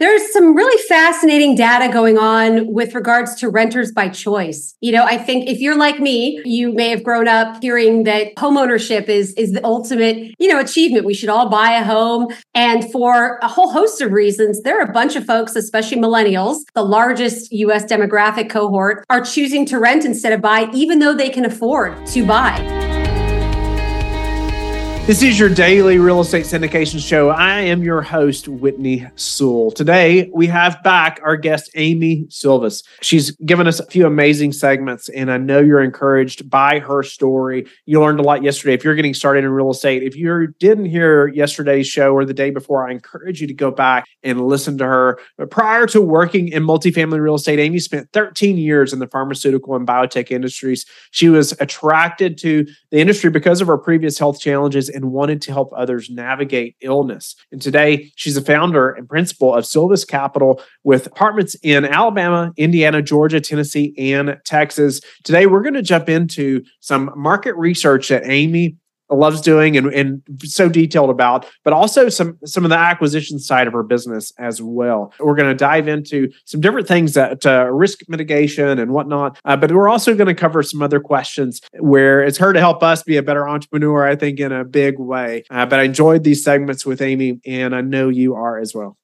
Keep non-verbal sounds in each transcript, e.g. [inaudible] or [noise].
There's some really fascinating data going on with regards to renters by choice. You know, I think if you're like me, you may have grown up hearing that homeownership is is the ultimate, you know, achievement. We should all buy a home. And for a whole host of reasons, there are a bunch of folks, especially millennials, the largest US demographic cohort, are choosing to rent instead of buy, even though they can afford to buy. This is your daily real estate syndication show. I am your host, Whitney Sewell. Today, we have back our guest, Amy Sylvis. She's given us a few amazing segments, and I know you're encouraged by her story. You learned a lot yesterday. If you're getting started in real estate, if you didn't hear yesterday's show or the day before, I encourage you to go back and listen to her. But prior to working in multifamily real estate, Amy spent 13 years in the pharmaceutical and biotech industries. She was attracted to the industry because of her previous health challenges and wanted to help others navigate illness. And today, she's a founder and principal of Sylvis Capital with apartments in Alabama, Indiana, Georgia, Tennessee, and Texas. Today, we're going to jump into some market research that Amy loves doing and, and so detailed about, but also some some of the acquisition side of her business as well. We're going to dive into some different things that uh, risk mitigation and whatnot, uh, but we're also going to cover some other questions where it's her to help us be a better entrepreneur. I think in a big way. Uh, but I enjoyed these segments with Amy, and I know you are as well.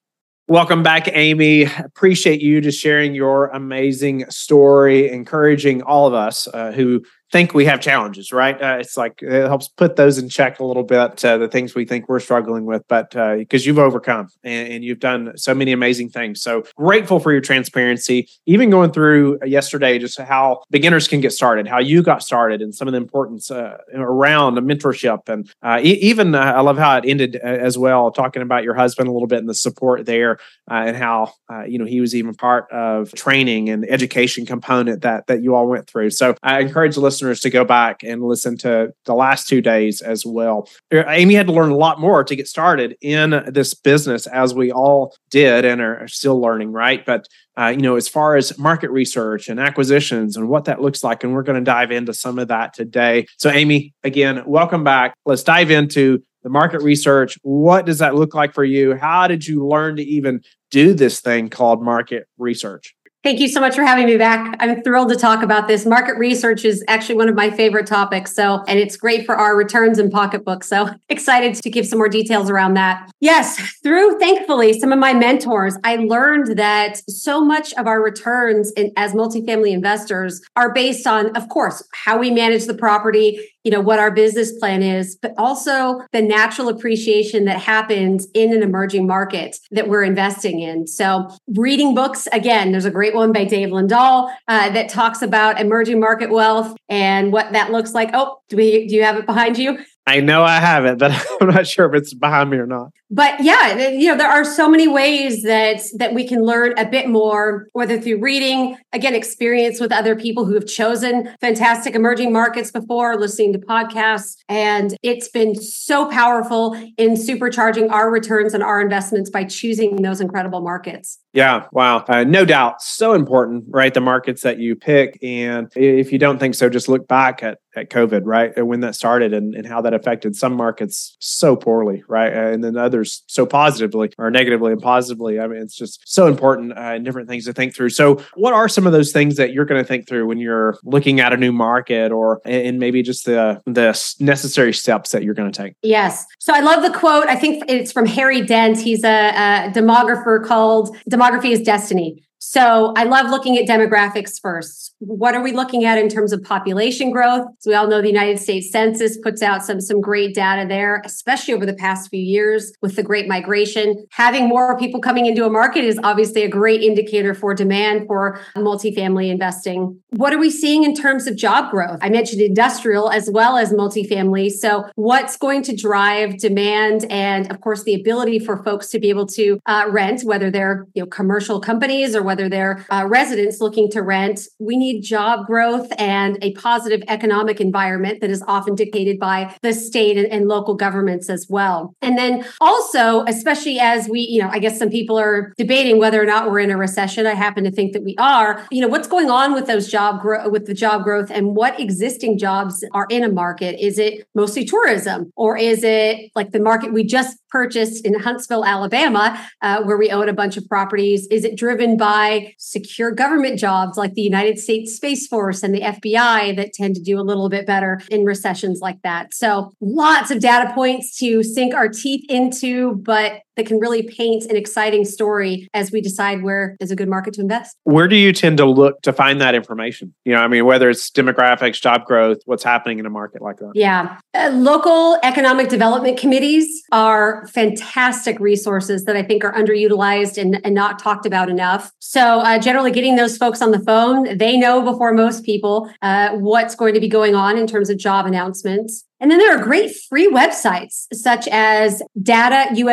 Welcome back, Amy. Appreciate you just sharing your amazing story, encouraging all of us uh, who think we have challenges, right? Uh, it's like it helps put those in check a little bit, uh, the things we think we're struggling with, but because uh, you've overcome and, and, you've done so many amazing things. So grateful for your transparency, even going through yesterday, just how beginners can get started, how you got started, and some of the importance uh, around mentorship. And uh, even uh, I love how it ended as well, talking about your husband a little bit and the support there and how, you know, he was even part of training and education component that, that you all went through. So I encourage the listeners listeners to go back and listen to the last two days as well. Amy had to learn a lot more to get started in this business, as we all did and are still learning, right? But uh, you know, as far as market research and acquisitions and what that looks like, and we're going to dive into some of that today. So, Amy, again, welcome back. Let's dive into the market research. What does that look like for you? How did you learn to even do this thing called market research? Thank you so much for having me back. I'm thrilled to talk about this. Market research is actually one of my favorite topics. So, and it's great for our returns and pocketbooks. So, [laughs] excited to give some more details around that. Yes, through thankfully some of my mentors, I learned that so much of our returns in, as multifamily investors are based on, of course, how we manage the property, you know what our business plan is but also the natural appreciation that happens in an emerging market that we're investing in. So reading books again there's a great one by dave lindahl uh, that talks about emerging market wealth and what that looks like. Oh do we do you have it behind you I know I have it, but [laughs] I'm not sure if it's behind me or not. But yeah, you know, there are so many ways that that we can learn a bit more, whether through reading, again, experience with other people who have chosen fantastic emerging markets before, listening to podcasts. And it's been so powerful in supercharging our returns and our investments by choosing those incredible markets. Yeah, wow. Uh, no doubt. So important, right? The markets that you pick. And if you don't think so, just look back at, at COVID, right? And when that started and, and how that affected some markets so poorly, right? And then others so positively or negatively and positively. I mean, it's just so important uh, and different things to think through. So, what are some of those things that you're going to think through when you're looking at a new market or and maybe just the the necessary steps that you're going to take? Yes. So, I love the quote. I think it's from Harry Dent. He's a, a demographer called "Demography is Destiny." So I love looking at demographics first. What are we looking at in terms of population growth? So we all know the United States Census puts out some some great data there, especially over the past few years with the great migration. Having more people coming into a market is obviously a great indicator for demand for multifamily investing. What are we seeing in terms of job growth? I mentioned industrial as well as multifamily. So what's going to drive demand and of course the ability for folks to be able to uh, rent, whether they're you know commercial companies or whether they're uh, residents looking to rent. We need job growth and a positive economic environment that is often dictated by the state and, and local governments as well. And then also, especially as we, you know, I guess some people are debating whether or not we're in a recession. I happen to think that we are. You know, what's going on with those job growth, with the job growth, and what existing jobs are in a market? Is it mostly tourism, or is it like the market we just purchased in Huntsville, Alabama, uh, where we own a bunch of properties? Is it driven by secure government jobs like the United States Space Force and the FBI that tend to do a little bit better in recessions like that? So lots of data points to sink our teeth into, but that can really paint an exciting story as we decide where is a good market to invest. Where do you tend to look to find that information? You know, I mean, whether it's demographics, job growth, what's happening in a market like that? Yeah. Uh, local economic development committees are fantastic resources that I think are underutilized and, and not talked about enough. So, uh, generally, getting those folks on the phone, they know before most people uh, what's going to be going on in terms of job announcements. And then there are great free websites such as datausa.io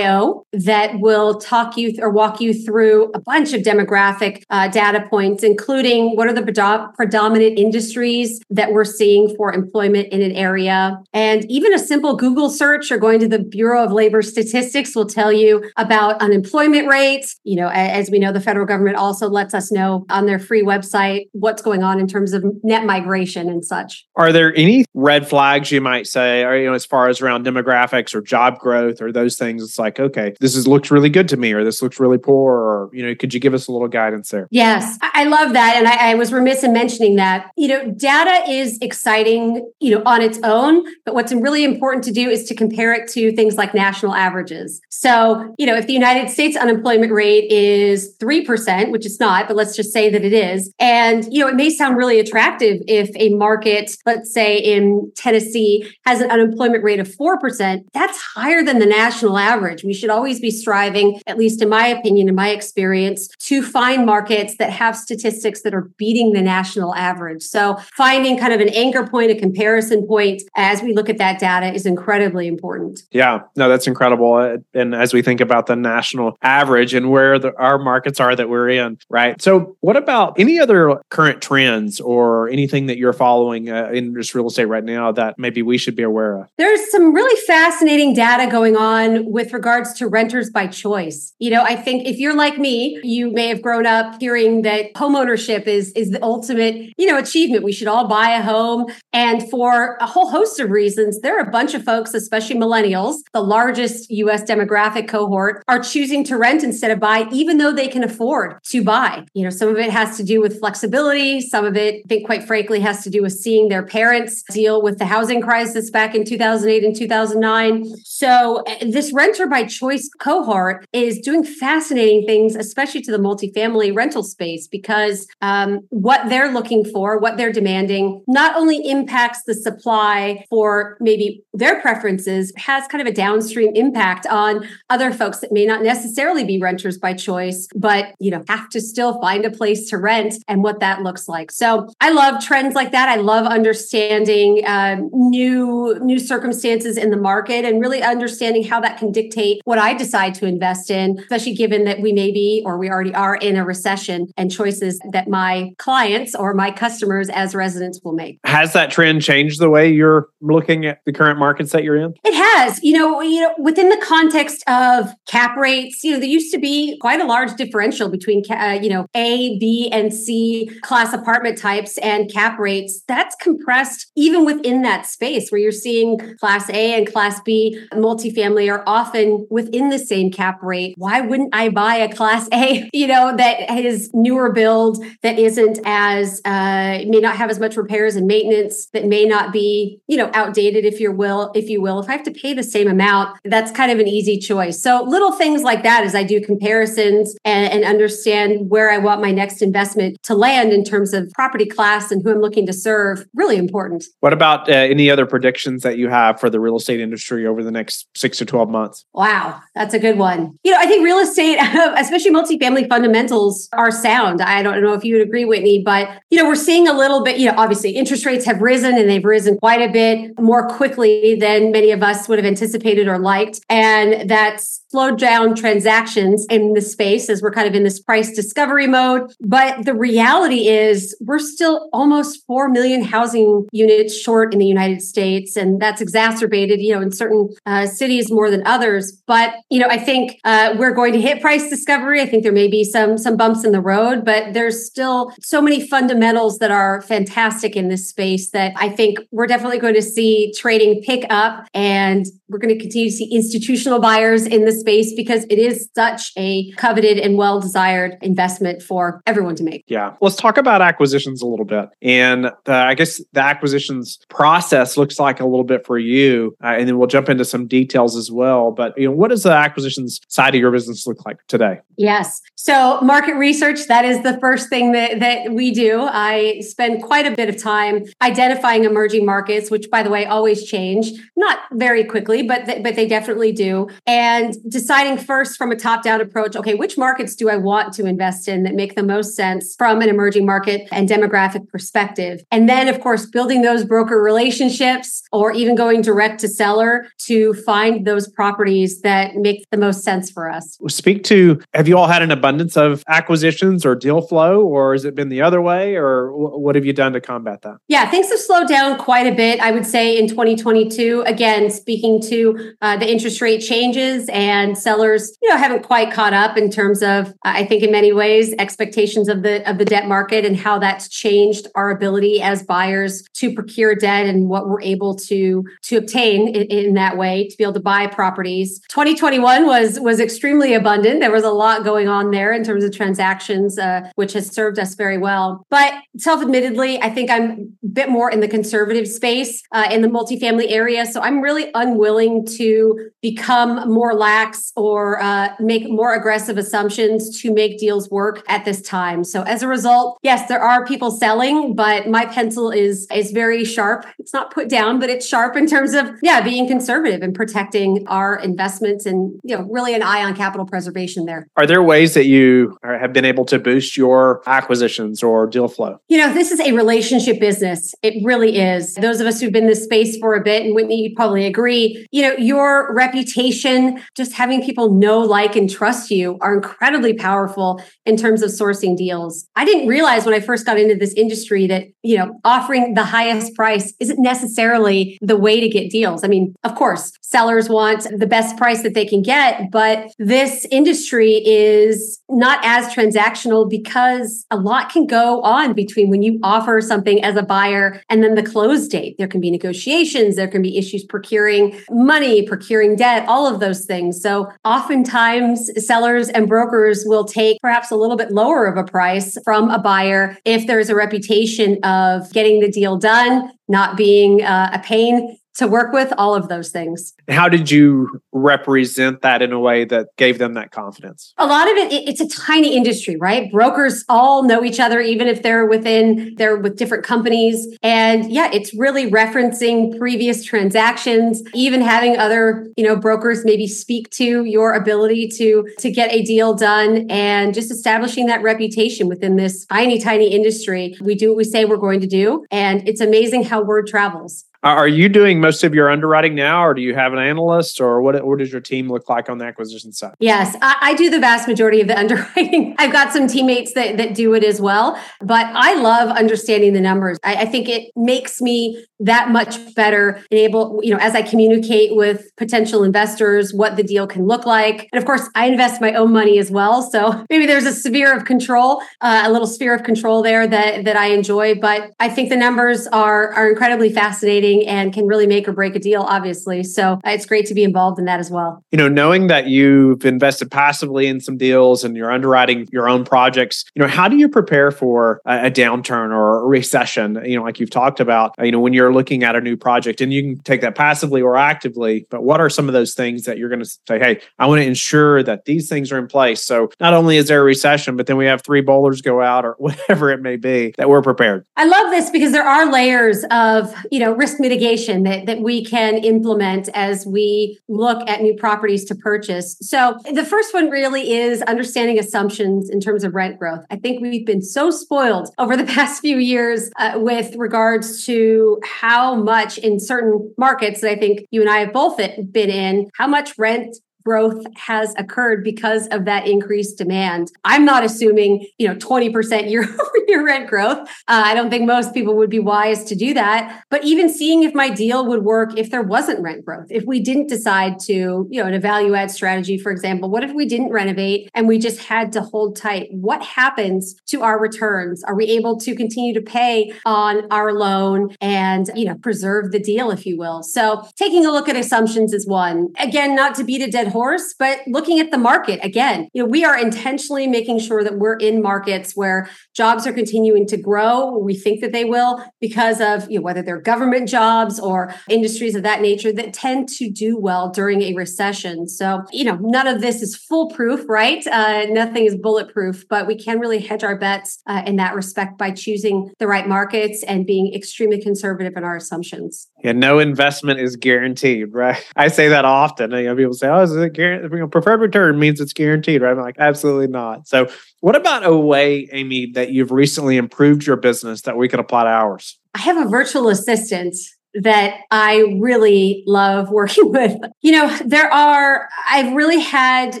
that will talk you th- or walk you through a bunch of demographic uh, data points, including what are the predominant industries that we're seeing for employment in an area. And even a simple Google search or going to the Bureau of Labor Statistics will tell you about unemployment rates. You know, as we know, the federal government also lets us know on their free website what's going on in terms of net migration and such. Are there any red flags you might say, or you know, as far as around demographics or job growth or those things, it's like, okay, this is looks really good to me, or this looks really poor, or you know, could you give us a little guidance there? Yes, I love that, and I, I was remiss in mentioning that. You know, data is exciting, you know, on its own, but what's really important to do is to compare it to things like national averages. So, you know, if the United States unemployment rate is three percent, which it's not, but let's just say that it is, and you know, it may sound really attractive if a market, let's say in Tennessee has an unemployment rate of 4%, that's higher than the national average. We should always be striving, at least in my opinion, in my experience, to find markets that have statistics that are beating the national average. So finding kind of an anchor point, a comparison point as we look at that data is incredibly important. Yeah, no, that's incredible. Uh, and as we think about the national average and where the, our markets are that we're in, right? So, what about any other current trends or anything that you're following uh, in just real estate right now? Now that maybe we should be aware of? There's some really fascinating data going on with regards to renters by choice. You know, I think if you're like me, you may have grown up hearing that homeownership is is the ultimate, you know, achievement. We should all buy a home. And for a whole host of reasons, there are a bunch of folks, especially millennials, the largest US demographic cohort, are choosing to rent instead of buy, even though they can afford to buy. You know, some of it has to do with flexibility. Some of it, I think, quite frankly, has to do with seeing their parents deal with with the housing crisis back in 2008 and 2009. So, eh, this renter by choice cohort is doing fascinating things, especially to the multifamily rental space, because um, what they're looking for, what they're demanding, not only impacts the supply for maybe their preferences, has kind of a downstream impact on other folks that may not necessarily be renters by choice, but you know have to still find a place to rent and what that looks like. So, I love trends like that. I love understanding. Uh, um, new new circumstances in the market and really understanding how that can dictate what I decide to invest in, especially given that we may be or we already are in a recession and choices that my clients or my customers as residents will make. Has that trend changed the way you're looking at the current markets that you're in? It has. You know, you know, within the context of cap rates, you know, there used to be quite a large differential between uh, you know A, B, and C class apartment types and cap rates. That's compressed even within in that space where you're seeing class A and class B multifamily are often within the same cap rate. Why wouldn't I buy a class A, [laughs] you know, that is newer build, that isn't as, uh, may not have as much repairs and maintenance, that may not be, you know, outdated, if you will, if you will. If I have to pay the same amount, that's kind of an easy choice. So little things like that as I do comparisons and, and understand where I want my next investment to land in terms of property class and who I'm looking to serve, really important. What about uh, any other predictions that you have for the real estate industry over the next six to 12 months? Wow, that's a good one. You know, I think real estate, [laughs] especially multifamily fundamentals, are sound. I don't know if you would agree, Whitney, but, you know, we're seeing a little bit, you know, obviously interest rates have risen and they've risen quite a bit more quickly than many of us would have anticipated or liked. And that's slowed down transactions in the space as we're kind of in this price discovery mode. But the reality is we're still almost 4 million housing units short in the United States. And that's exacerbated, you know, in certain uh, cities more than others. But, you know, I think uh, we're going to hit price discovery. I think there may be some, some bumps in the road, but there's still so many fundamentals that are fantastic in this space that I think we're definitely going to see trading pick up and we're going to continue to see institutional buyers in the space because it is such a coveted and well desired investment for everyone to make. Yeah. Let's talk about acquisitions a little bit. And the, I guess the acquisitions process looks like a little bit for you. Uh, and then we'll jump into some details as well. But, you know, what does the acquisitions side of your business look like today? Yes. So market research, that is the first thing that, that we do. I spend quite a bit of time identifying emerging markets, which by the way, always change, not very quickly, but, th- but they definitely do. And deciding first from a top down approach, okay, which markets do I want to invest in that make the most sense from an emerging market and demographic perspective? And then, of course, building those broker relationships or even going direct to seller to find those properties that make the most sense for us. Speak to have you all had an abundance of acquisitions or deal flow, or has it been the other way, or what have you done to combat that? Yeah, things have slowed down quite a bit, I would say, in 2022. Again, speaking to uh, the interest rate changes and sellers, you know, haven't quite caught up in terms of, I think, in many ways, expectations of the of the debt market and how that's changed our ability as buyers to procure debt and what we're able to to obtain in, in that way to be able to buy properties. 2021 was was extremely abundant. There was a lot going on there in terms of transactions, uh, which has served us very well. But self-admittedly, I think I'm a bit more in the conservative space uh, in the multifamily area, so I'm really unwilling to become more lax or uh, make more aggressive assumptions to make deals work at this time. So as a result, yes, there are people selling, but my pencil is is very sharp. It's not put down, but it's sharp in terms of yeah, being conservative and protecting our investments and you know really an eye on capital preservation there. Are there ways that you have been able to boost your acquisitions or deal flow? You know, this is a relationship business. It really is. Those of us who've been in this space for a bit, and Whitney, you'd probably agree, you know, your reputation, just having people know, like, and trust you are incredibly powerful in terms of sourcing deals. I didn't realize when I first got into this industry that, you know, offering the highest price isn't necessarily the way to get deals. I mean, of course, sellers want the best price that they can get, but this industry is not as transactional because a lot can go on between when you offer something as a buyer and then the close date. There can be negotiations, there can be issues procuring money, procuring debt, all of those things. So oftentimes sellers and brokers will take perhaps a little bit lower of a price from a buyer if there's a reputation of getting the deal done, not being uh, a pain to work with all of those things. How did you represent that in a way that gave them that confidence? A lot of it, it's a tiny industry, right? Brokers all know each other, even if they're within, they're with different companies. And yeah, it's really referencing previous transactions, even having other, you know, brokers maybe speak to your ability to, to get a deal done and just establishing that reputation within this tiny, tiny industry. We do what we say we're going to do. And it's amazing how word travels. Are you doing most of your underwriting now, or do you have an analyst, or what? What does your team look like on the acquisition side? Yes, I, I, do the vast majority of the [laughs] underwriting. I've got some teammates that that do it as well, but I love understanding the numbers. I, I think it makes me that much better able, you know, as I communicate with potential investors, what the deal can look like. And of course, I invest my own money as well, so [laughs] maybe there's a sphere of control, uh, a little sphere of control there that that I enjoy. But I think the numbers are are incredibly fascinating and can really make or break a deal, obviously. So uh, it's great to be involved in that as well. You know, knowing that you've invested passively in some deals and you're underwriting your own projects, you know, how do you prepare for a, a downturn or a recession? You know, like you've talked about, you know, when you're looking at a new project and you can take that passively or actively, but what are some of those things that you're going to say, hey, I want to ensure that these things are in place. So not only is there a recession, but then we have three bowlers go out or [laughs] whatever it may be that we're prepared. I love this because there are layers of, you know, risk mitigation that, that we can implement as we look at new properties to purchase. So the first one really is understanding assumptions in terms of rent growth. I think we've been so spoiled [laughs] over the past few years uh, with regards to how much in certain markets that I think you and I have both been in, how much rent growth has occurred because of that increased demand. I'm not assuming, you know, 20% [laughs] year over year rent growth. Uh, I don't think most people would be wise to do that. But even seeing if my deal would work if there wasn't rent growth, if we didn't decide to, you know, in a value add strategy, for example, what if we didn't renovate and we just had to hold tight? What happens to our returns? Are we able to continue to pay on our loan and, you know, preserve the deal, if you will? So taking a look at assumptions is one. Again, not to beat a dead horse, but looking at the market again, you know, we are intentionally making sure that we're in markets where jobs are continuing to grow. We think that they will because of you know, whether they're government jobs or industries of that nature that tend to do well during a recession. So, you know, none of this is foolproof, right? Uh, nothing is bulletproof, but we can really hedge our bets uh, in that respect by choosing the right markets and being extremely conservative in our assumptions. Yeah, no investment is guaranteed, right? [laughs] I say that often. You know, people say, "Oh, is it guaranteed?" Preferred return means it's guaranteed, right? I'm like, absolutely not. So, what about a way, Amy, that you've recently improved your business that we could apply to ours? I have a virtual assistant that I really love working [laughs] with. You know, there are, I've really had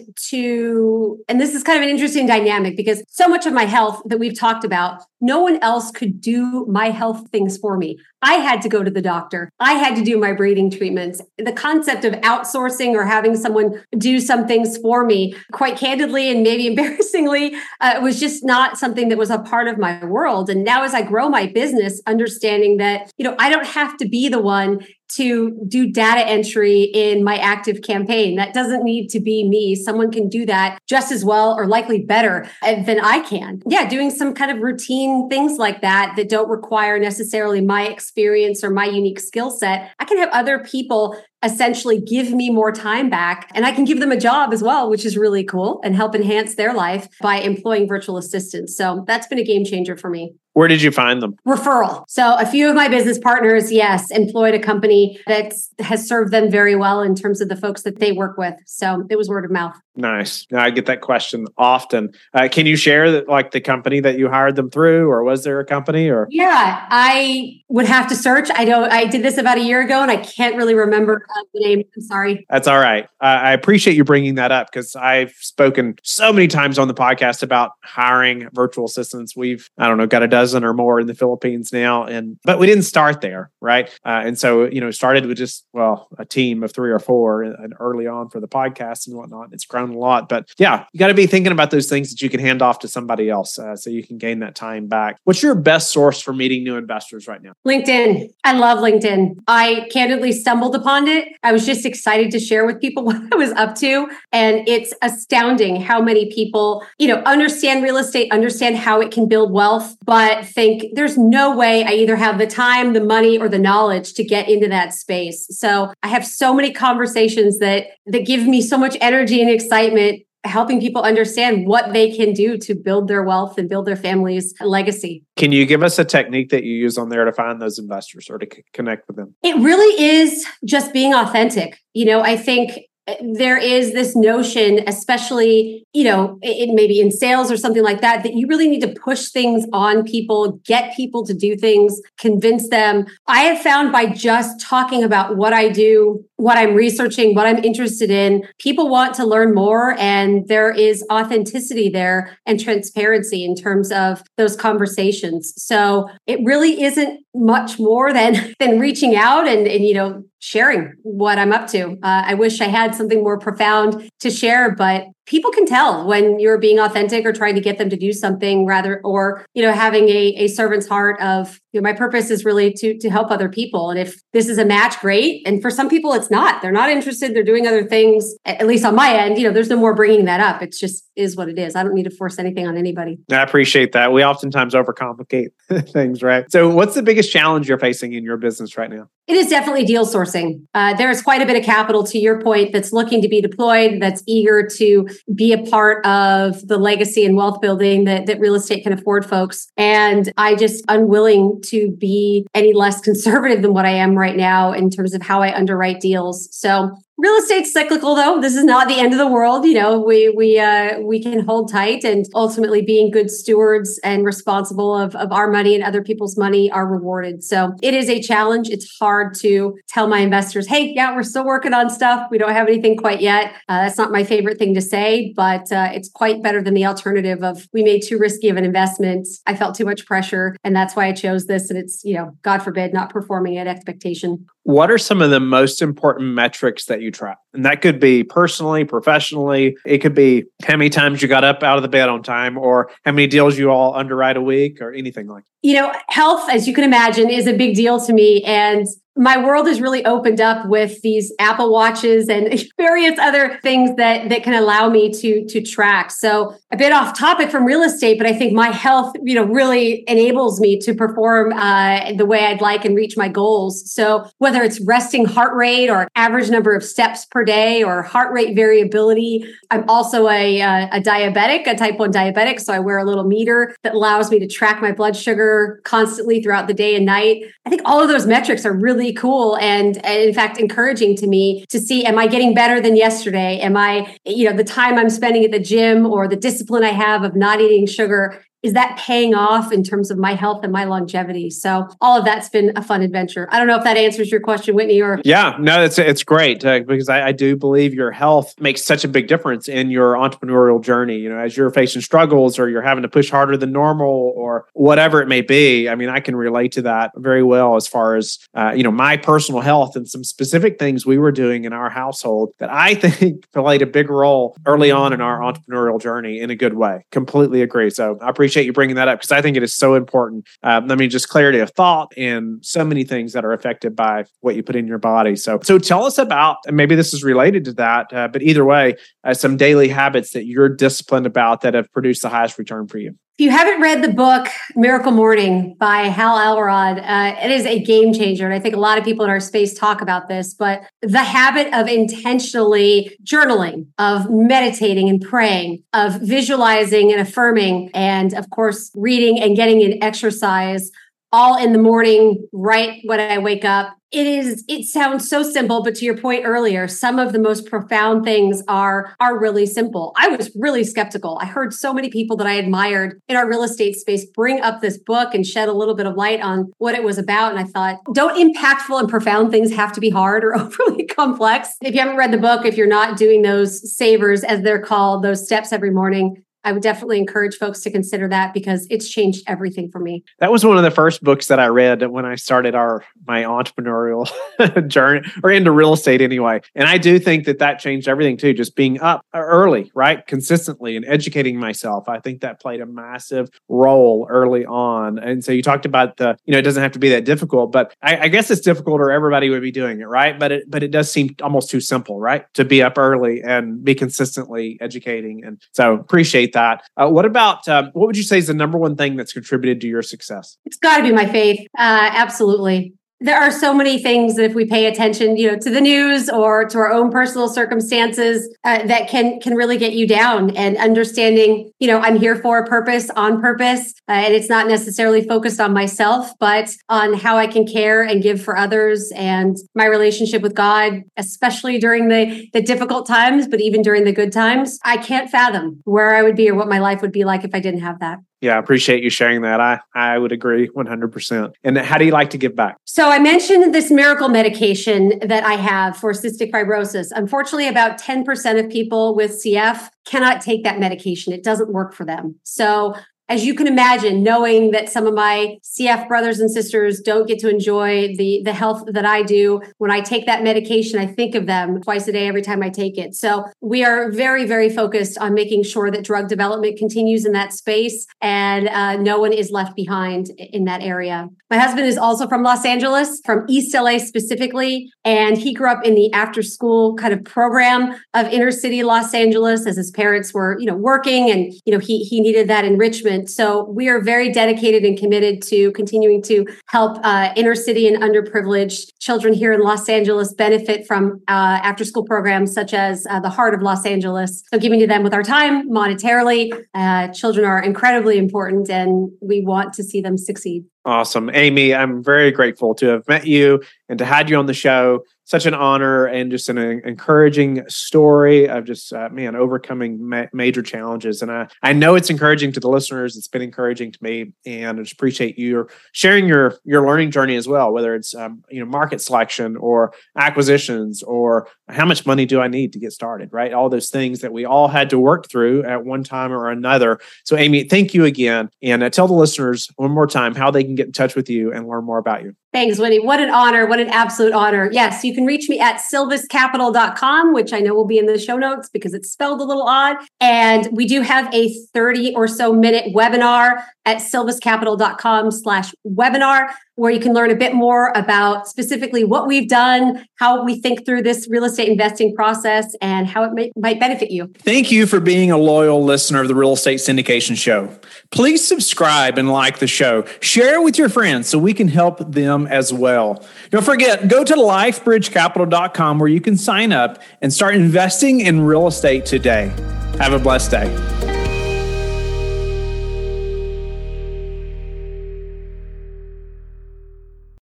to, and this is kind of an interesting dynamic because so much of my health that we've talked about, no one else could do my health things for me. I had to go to the doctor. I had to do my breathing treatments. The concept of outsourcing or having someone do some things for me, quite candidly and maybe [laughs] embarrassingly, uh, was just not something that was a part of my world. And now, as I grow my business, understanding that, you know, I don't have to be the one to do data entry in my ActiveCampaign. That doesn't need to be me. Someone can do that just as well or likely better than I can. Yeah, doing some kind of routine things like that that don't require necessarily my experience or my unique skill set. I can have other people essentially give me more time back and I can give them a job as well, which is really cool and help enhance their life by employing virtual assistants. So that's been a game changer for me. Where did you find them? Referral. So a few of my business partners, yes, employed a company that has served them very well in terms of the folks that they work with. So it was word of mouth. Nice. Now I get that question often. Uh, can you share that, like the company that you hired them through, or was there a company? Or yeah, I would have to search. I don't. I did this about a year ago, and I can't really remember uh, the name. I'm sorry. That's all right. Uh, I appreciate you bringing that up because I've spoken so many times on the podcast about hiring virtual assistants. We've I don't know got a dozen or more in the Philippines now, and but we didn't start there, right? Uh, and so you know started with just well a team of three or four, and early on for the podcast and whatnot. It's grown a lot. But yeah, you got to be thinking about those things that you can hand off to somebody else uh, so you can gain that time back. What's your best source for meeting new investors right now? LinkedIn. I love LinkedIn. I candidly stumbled upon it. I was just excited to share with people [laughs] what I was up to. And it's astounding how many people, you know, understand real estate, understand how it can build wealth, but think there's no way I either have the time, the money, or the knowledge to get into that space. So I have so many conversations that that give me so much energy and excitement excitement helping people understand what they can do to build their wealth and build their family's legacy. Can you give us a technique that you use on there to find those investors or to c- connect with them? It really is just being authentic. You know, I think eh, there is this notion, especially, you know, it, maybe in sales or something like that, that you really need to push things on people, get people to do things, convince them. I have found by just talking about what I do, what I'm researching, what I'm interested in, people want to learn more. And there is authenticity there and transparency in terms of those conversations. So it really isn't much more than [laughs] than reaching out and, and you know sharing what I'm up to. Uh, I wish I had something more profound to share, but people can tell when you're being authentic or trying to get them to do something rather or you know having a, a servant's heart of you know my purpose is really to to help other people. And if this is a match great. And for some people it's not. They're not interested. They're doing other things at least on my end you know there's no more bringing that up. It's just is what it is. I don't need to force anything on anybody. I appreciate that. We oftentimes overcomplicate [laughs] things right? So what's the biggest challenge you're facing in your business right now it is definitely deal sourcing. Uh, there is quite a bit of capital, to your point, that's looking to be deployed, that's eager to be a part of the legacy and wealth building that, that real estate can afford folks. And I just unwilling to be any less [laughs] conservative than what I am right now in terms of how I underwrite deals. So Real estate's cyclical though. This is not the end of the world. You know, we we uh we can hold tight and ultimately being good stewards and responsible of, of our money and other people's money are rewarded. So it is a challenge. It's hard to tell my investors, hey, yeah, we're still working on stuff. We don't have anything quite yet. Uh, that's not my favorite thing to say, but uh, it's quite better than the alternative of we made too risky of an investment. I felt too much pressure, and that's why I chose this. And it's, you know, God forbid, not performing at expectation. What are some of the most important metrics that you track? And that could be personally, professionally. It could be how many times you got up out of the bed on time or how many deals you all underwrite a week or anything like that. You know, health, as you can imagine, is a big deal to me. And my world has really opened up with these Apple watches and [laughs] various other things that that can allow me to to track. So a bit off topic from real estate, but I think my health, you know, really enables me to perform uh, the way I'd like and reach my goals. So whether it's resting heart rate or average number of steps per day or heart rate variability, I'm also a a diabetic, a type one diabetic, so I wear a little meter that allows me to track my blood sugar constantly throughout the day and night. I think all of those metrics are really really cool and, and in fact encouraging to me to see am I getting better than yesterday? Am I, you know, the time I'm spending at the gym or the discipline I have of not eating sugar is that paying off in terms of my health and my longevity? So all of that's been a fun adventure. I don't know if that answers your question, Whitney. Or yeah, no, it's it's great uh, because I, I, do believe your health makes such a big difference in your entrepreneurial journey. You know, as you're facing struggles or you're having to push harder than normal or whatever it may be. I mean, I can relate to that very well as far as uh, you know my personal health and some specific things we were doing in our household that I [laughs] think played a big role early on in our entrepreneurial journey in a good way. Completely agree. So I appreciate appreciate you bringing that up because I think it is so important. Um, I mean, just clarity of thought and so many things that are affected by what you put in your body. So, so tell us about, and maybe this is related to that, uh, but either way, uh, some daily habits that you're disciplined about that have produced the highest return for you. If you haven't read the book Miracle Morning by Hal Elrod, uh, it is a game changer. And I think a lot of people in our space talk about this, but the habit of intentionally journaling, of meditating and praying, of visualizing and affirming, and of course, reading and getting an exercise all in the morning, right when I wake up, it is it sounds so simple but to your point earlier some of the most profound things are are really simple. I was really skeptical. I heard so many people that i admired in our real estate space bring up this book and shed a little bit of light on what it was about. And i thought don't impactful and profound things have to be hard or [laughs] overly complex? If you haven't read the book if you're not doing those savers as they're called those steps every morning I would definitely encourage folks to consider that because it's changed everything for me. That was one of the first books that I read when I started our my entrepreneurial [laughs] journey or into real estate anyway. And I do think that that changed everything too, just being up early, right? Consistently and educating myself. I think that played a massive role early on. And so you talked about the, you know, it doesn't have to be that difficult, but I, I guess it's difficult or everybody would be doing it, right? But it but it does seem almost too simple, right? To be up early and be consistently educating. And so appreciate that. Uh, what about um, what would you say is the number one thing that's contributed to your success? It's got to be my faith. Uh, absolutely there are so many things that if we pay attention you know to the news or to our own personal circumstances uh, that can can really get you down and understanding you know i'm here for a purpose on purpose uh, and it's not necessarily focused on myself but on how i can care and give for others and my relationship with god especially during the the difficult times but even during the good times. I can't fathom where i would be or what my life would be like if i didn't have that yeah, I appreciate you sharing that. I, I would agree 100%. And how do you like to give back? So, I mentioned this miracle medication that I have for cystic fibrosis. Unfortunately, about 10% of people with CF cannot take that medication. It doesn't work for them. So, as you can imagine, knowing that some of my CF brothers and sisters don't get to enjoy the, the health that I do, when I take that medication, I think of them twice a day every time I take it. So we are very, very focused on making sure that drug development continues in that space and uh, no one is left behind in that area. My husband is also from Los Angeles, from East LA specifically, and he grew up in the after school kind of program of inner city Los Angeles as his parents were, you know, working and, you know, he, he needed that enrichment so we are very dedicated and committed to continuing to help uh, inner city and underprivileged children here in Los Angeles benefit from uh, after school programs such as uh, the Heart of Los Angeles. So giving to them with our time monetarily. Uh, children are incredibly important and we want to see them succeed. Awesome. Amy, I'm very grateful to have met you and to had you on the show. Such an honor and just an encouraging story of just uh, man overcoming ma- major challenges. And I I know it's encouraging to the listeners. It's been encouraging to me, and I just appreciate you sharing your your learning journey as well. Whether it's um, you know market selection or acquisitions or how much money do I need to get started, right? All those things that we all had to work through at one time or another. So, Amy, thank you again, and uh, tell the listeners one more time how they can get in touch with you and learn more about you. Thanks, Winnie. What an honor. What an absolute honor. Yes, you can reach me at sylviscapital.com, which I know will be in the show notes because it's spelled a little odd. And we do have a 30 or so minute webinar at sylviscapital.com slash webinar, where you can learn a bit more about specifically what we've done, how we think through this real estate investing process, and how it may, might benefit you. Thank you for being a loyal listener of the Real Estate Syndication Show. Please subscribe and like the show. Share it with your friends so we can help them as well. Don't forget, go to lifebridgecapital.com where you can sign up and start investing in real estate today. Have a blessed day.